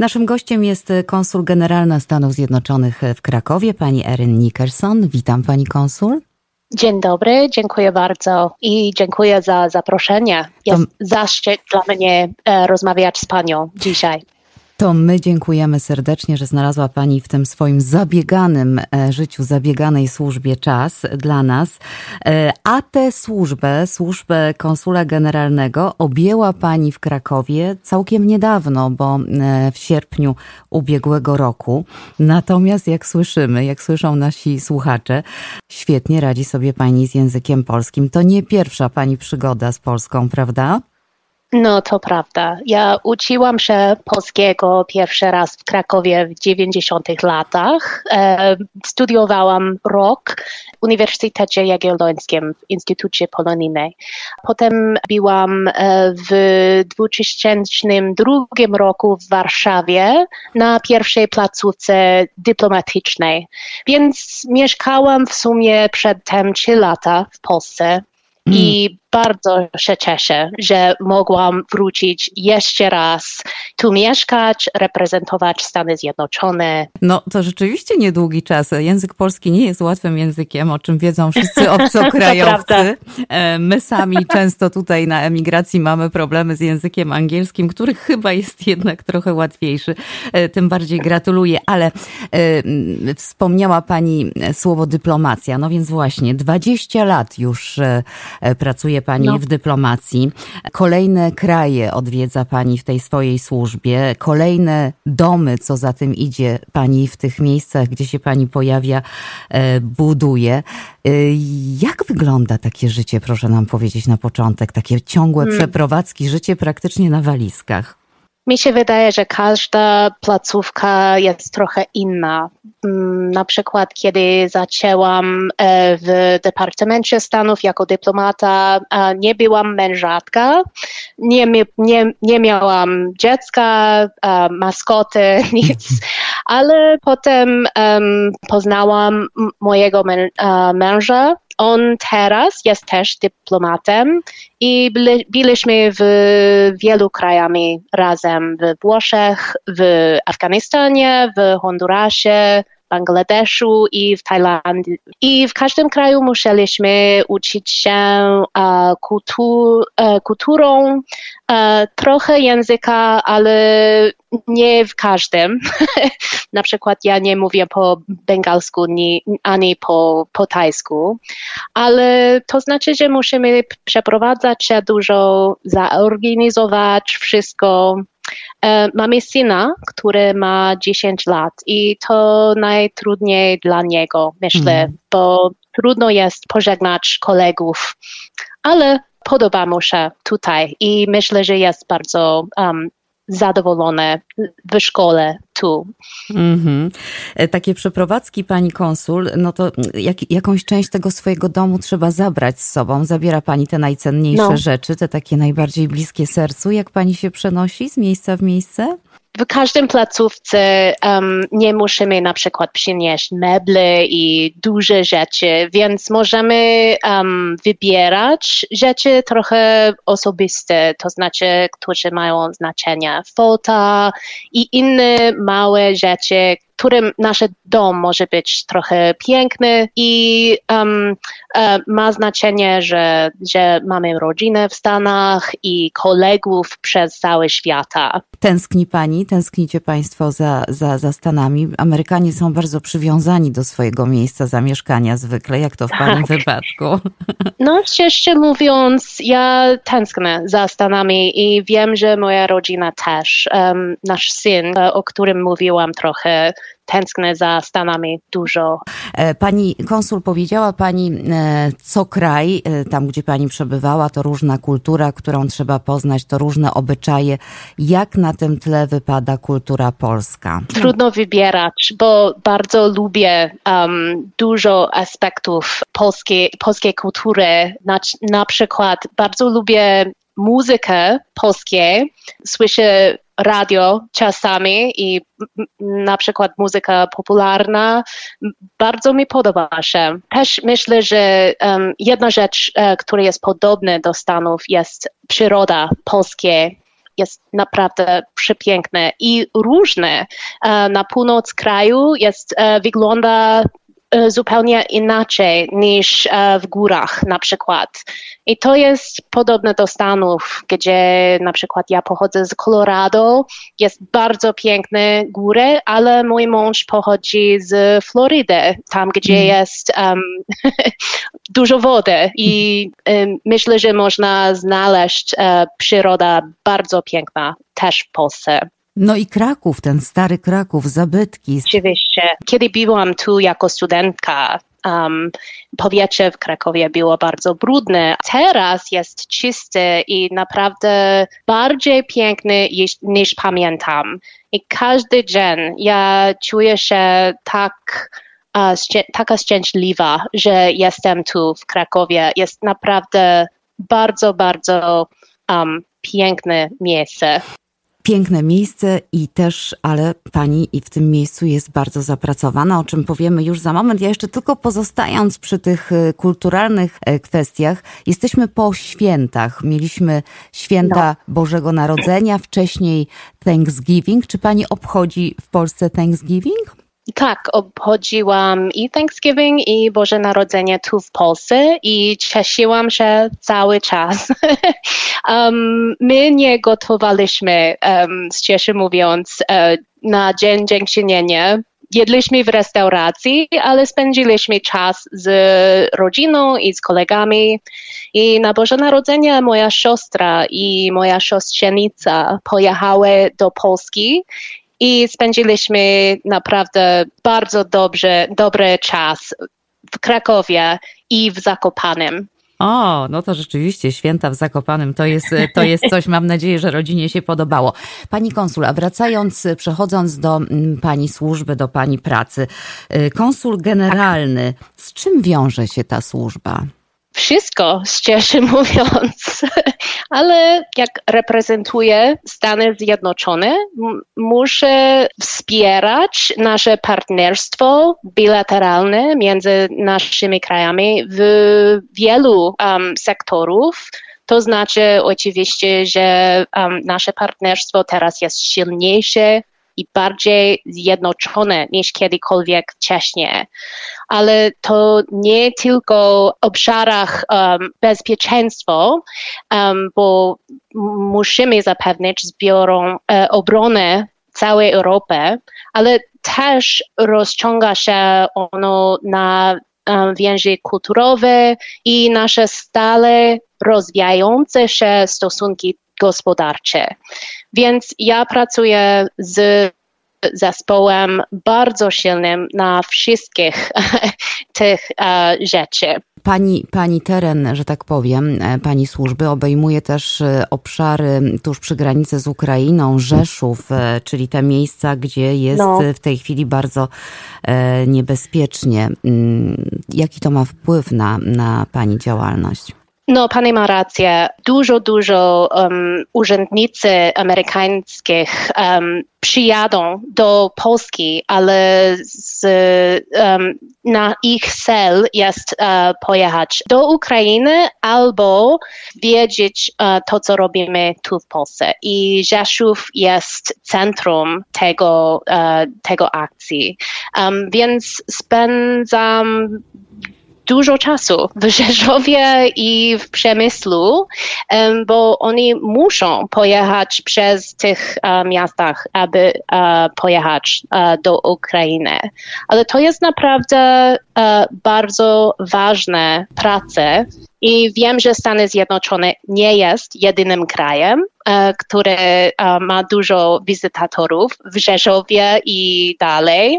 Naszym gościem jest konsul generalna Stanów Zjednoczonych w Krakowie, pani Erin Nickerson. Witam pani konsul. Dzień dobry, dziękuję bardzo i dziękuję za zaproszenie. Jest to... zaszczyt dla mnie e, rozmawiać z panią dzisiaj. To my dziękujemy serdecznie, że znalazła Pani w tym swoim zabieganym e, życiu, zabieganej służbie czas dla nas. E, a tę służbę, służbę konsula generalnego objęła Pani w Krakowie całkiem niedawno, bo e, w sierpniu ubiegłego roku. Natomiast jak słyszymy, jak słyszą nasi słuchacze, świetnie radzi sobie Pani z językiem polskim. To nie pierwsza Pani przygoda z Polską, prawda? No to prawda. Ja uczyłam się polskiego pierwszy raz w Krakowie w 90 latach. E, studiowałam rok w Uniwersytecie Jagiellońskim w Instytucie Polonijnej. Potem byłam e, w 2002 roku w Warszawie na pierwszej placówce dyplomatycznej. Więc mieszkałam w sumie przedtem 3 lata w Polsce. I mm bardzo się cieszę, że mogłam wrócić jeszcze raz tu mieszkać, reprezentować Stany Zjednoczone. No to rzeczywiście niedługi czas. Język polski nie jest łatwym językiem, o czym wiedzą wszyscy obcokrajowcy. E, my sami często tutaj na emigracji mamy problemy z językiem angielskim, który chyba jest jednak trochę łatwiejszy. E, tym bardziej gratuluję, ale e, wspomniała Pani słowo dyplomacja. No więc właśnie, 20 lat już pracuje Pani no. w dyplomacji. Kolejne kraje odwiedza Pani w tej swojej służbie, kolejne domy, co za tym idzie, Pani w tych miejscach, gdzie się Pani pojawia, e, buduje. E, jak wygląda takie życie, proszę nam powiedzieć na początek, takie ciągłe hmm. przeprowadzki, życie praktycznie na walizkach? Mi się wydaje, że każda placówka jest trochę inna. Mm, na przykład, kiedy zaczęłam e, w Departamencie Stanów jako dyplomata, nie byłam mężatka, nie, nie, nie miałam dziecka, maskoty, nic, ale potem um, poznałam mojego męża on teraz jest też dyplomatem i byli, byliśmy w wielu krajami razem, w Włoszech, w Afganistanie, w Hondurasie, Bangladeszu i w Tajlandii. I w każdym kraju musieliśmy uczyć się uh, kultur, uh, kulturą, uh, trochę języka, ale nie w każdym. Na przykład ja nie mówię po bengalsku ni, ani po, po tajsku, ale to znaczy, że musimy przeprowadzać się dużo, zaorganizować wszystko E, mamy syna, który ma 10 lat i to najtrudniej dla niego, myślę, mm. bo trudno jest pożegnać kolegów, ale podoba mu się tutaj i myślę, że jest bardzo um, zadowolone w szkole tu. Mm-hmm. Takie przeprowadzki, pani konsul, no to jak, jakąś część tego swojego domu trzeba zabrać z sobą. Zabiera pani te najcenniejsze no. rzeczy, te takie najbardziej bliskie sercu. Jak pani się przenosi z miejsca w miejsce? W każdym placówce um, nie musimy na przykład przynieść meble i duże rzeczy, więc możemy um, wybierać rzeczy trochę osobiste, to znaczy, które mają znaczenie. Fota i inne małe rzeczy, którym nasz dom może być trochę piękny i um, e, ma znaczenie, że, że mamy rodzinę w Stanach i kolegów przez cały świata. Tęskni Pani, tęsknicie Państwo za, za, za Stanami. Amerykanie są bardzo przywiązani do swojego miejsca zamieszkania zwykle, jak to w Pani tak. wypadku. No, szczerze mówiąc, ja tęsknę za Stanami i wiem, że moja rodzina też. Um, nasz syn, o którym mówiłam trochę, tęsknę za Stanami dużo. E, pani konsul powiedziała Pani, e, co kraj, e, tam gdzie Pani przebywała, to różna kultura, którą trzeba poznać, to różne obyczaje. Jak na tym tle wypada kultura polska? Trudno wybierać, bo bardzo lubię um, dużo aspektów polskiej, polskiej kultury. Na, na przykład bardzo lubię muzykę polskie, słyszę radio czasami i na przykład muzyka popularna bardzo mi podoba się. Też myślę, że um, jedna rzecz, uh, która jest podobna do Stanów jest przyroda polskie. jest naprawdę przepiękne i różne. Na północ kraju jest, wygląda E, zupełnie inaczej niż e, w górach na przykład. I to jest podobne do Stanów, gdzie na przykład ja pochodzę z Colorado, jest bardzo piękne góry, ale mój mąż pochodzi z Florydy, tam gdzie mm. jest um, dużo wody i um, myślę, że można znaleźć um, przyroda bardzo piękna też w Polsce. No i Kraków, ten stary Kraków, zabytki. Oczywiście. Kiedy byłam tu jako studentka, um, powietrze w Krakowie było bardzo brudne. Teraz jest czyste i naprawdę bardziej piękny niż pamiętam. I każdy dzień ja czuję się tak taka szczęśliwa, że jestem tu w Krakowie. Jest naprawdę bardzo, bardzo um, piękne miejsce piękne miejsce i też, ale pani i w tym miejscu jest bardzo zapracowana, o czym powiemy już za moment. Ja jeszcze tylko pozostając przy tych e, kulturalnych e, kwestiach, jesteśmy po świętach. Mieliśmy święta no. Bożego Narodzenia, wcześniej Thanksgiving. Czy pani obchodzi w Polsce Thanksgiving? Tak, obchodziłam i Thanksgiving, i Boże Narodzenie tu w Polsce i cieszyłam się cały czas. um, my nie gotowaliśmy, um, szczerze mówiąc, uh, na Dzień Dziękczynienia. Jedliśmy w restauracji, ale spędziliśmy czas z rodziną i z kolegami. I na Boże Narodzenie moja siostra i moja siostrzenica pojechały do Polski i spędziliśmy naprawdę bardzo dobrze, dobry czas w Krakowie i w Zakopanem. O, no to rzeczywiście święta w Zakopanym to jest, to jest coś, mam nadzieję, że rodzinie się podobało. Pani konsul, a wracając, przechodząc do mm, pani służby, do pani pracy, y, konsul generalny, z czym wiąże się ta służba? wszystko, szczerze mówiąc, ale jak reprezentuję Stany Zjednoczone, muszę wspierać nasze partnerstwo bilateralne między naszymi krajami w wielu um, sektorów. To znaczy oczywiście, że um, nasze partnerstwo teraz jest silniejsze, i bardziej zjednoczone niż kiedykolwiek wcześniej. Ale to nie tylko w obszarach um, bezpieczeństwa, um, bo musimy zapewnić zbiorą e, obronę całej Europy, ale też rozciąga się ono na um, więzi kulturowe i nasze stale rozwijające się stosunki gospodarcze. Więc ja pracuję z zespołem bardzo silnym na wszystkich tych uh, rzeczy. Pani, pani teren, że tak powiem, e, pani służby obejmuje też e, obszary tuż przy granicy z Ukrainą, Rzeszów, czyli te miejsca, gdzie jest no. w tej chwili bardzo niebezpiecznie. Mm, jaki to ma wpływ na, na pani działalność? No, pani ma rację. Dużo, dużo um, urzędnicy amerykańskich um, przyjadą do Polski, ale z, um, na ich cel jest uh, pojechać do Ukrainy albo wiedzieć uh, to, co robimy tu w Polsce. I Rzeszów jest centrum tego, uh, tego akcji. Um, więc spędzam dużo czasu w Rzeszowie i w Przemyslu, bo oni muszą pojechać przez tych miastach, aby pojechać do Ukrainy. Ale to jest naprawdę bardzo ważne prace i wiem, że Stany Zjednoczone nie jest jedynym krajem, który ma dużo wizytatorów w Rzeszowie i dalej.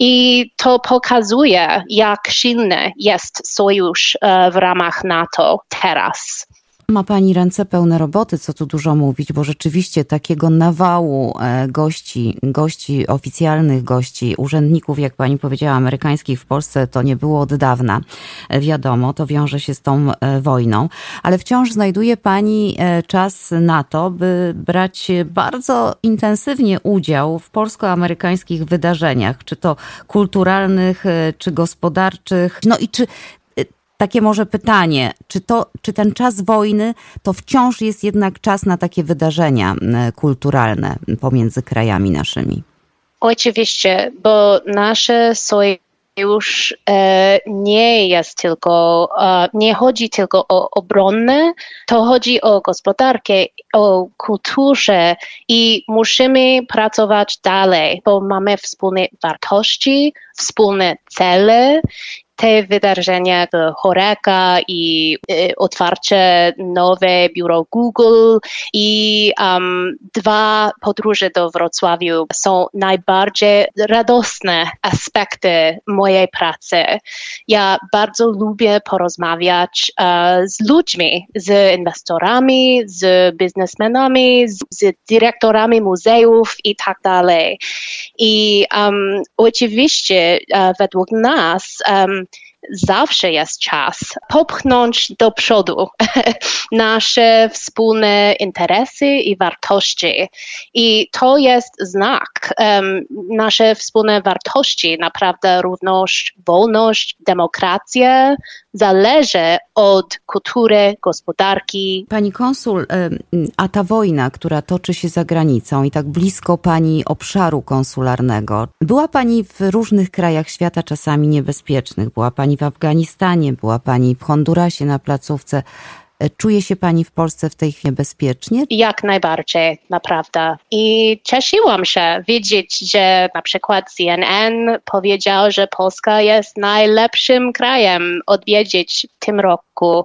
I to pokazuje, jak silny jest sojusz e, w ramach NATO teraz. Ma Pani ręce pełne roboty, co tu dużo mówić, bo rzeczywiście takiego nawału e, gości, gości oficjalnych, gości, urzędników, jak Pani powiedziała, amerykańskich w Polsce to nie było od dawna. E, wiadomo, to wiąże się z tą e, wojną, ale wciąż znajduje Pani czas na to, by brać bardzo intensywnie udział w polsko-amerykańskich wydarzeniach, czy to kulturalnych, czy gospodarczych. No i czy Takie może pytanie, czy, to, czy ten czas wojny to wciąż jest jednak czas na takie wydarzenia kulturalne pomiędzy krajami naszymi? Oczywiście, bo nasze sojusz e, nie jest tylko, e, nie chodzi tylko o obronę, to chodzi o gospodarkę, o kulturze i musimy pracować dalej, bo mamy wspólne wartości, wspólne cele te wydarzenia do Choreka i y, otwarcie nowe biuro Google i um, dwa podróże do Wrocławiu są najbardziej radosne aspekty mojej pracy. Ja bardzo lubię porozmawiać uh, z ludźmi, z inwestorami, z biznesmenami, z, z dyrektorami muzeów i tak dalej. I um, oczywiście uh, według nas um, zawsze jest czas popchnąć do przodu nasze wspólne interesy i wartości. I to jest znak. Um, nasze wspólne wartości, naprawdę równość, wolność, demokracja, zależy od kultury, gospodarki. Pani konsul, a ta wojna, która toczy się za granicą i tak blisko pani obszaru konsularnego, była pani w różnych krajach świata czasami niebezpiecznych. Była pani w Afganistanie, była pani w Hondurasie na placówce. Czuje się Pani w Polsce w tej chwili bezpiecznie? Jak najbardziej, naprawdę. I cieszyłam się widzieć, że na przykład CNN powiedział, że Polska jest najlepszym krajem odwiedzić w tym roku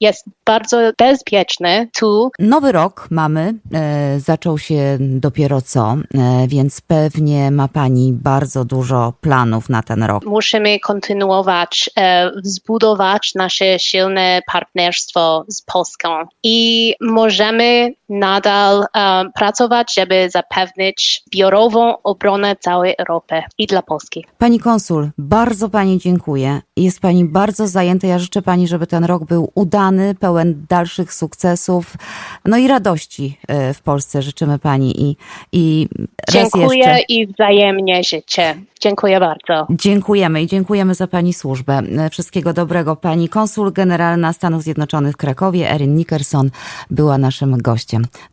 jest bardzo bezpieczny tu. Nowy rok mamy, e, zaczął się dopiero co, e, więc pewnie ma Pani bardzo dużo planów na ten rok. Musimy kontynuować, e, zbudować nasze silne partnerstwo z Polską i możemy nadal e, pracować, żeby zapewnić zbiorową obronę całej Europy i dla Polski. Pani konsul, bardzo Pani dziękuję. Jest Pani bardzo zajęta. Ja życzę Pani, żeby ten rok był udany, pełen dalszych sukcesów, no i radości e, w Polsce. Życzymy Pani i, i Dziękuję jeszcze... i wzajemnie życzę. Dziękuję bardzo. Dziękujemy i dziękujemy za Pani służbę. E, wszystkiego dobrego. Pani konsul generalna Stanów Zjednoczonych w Krakowie, Erin Nickerson, była naszym gościem.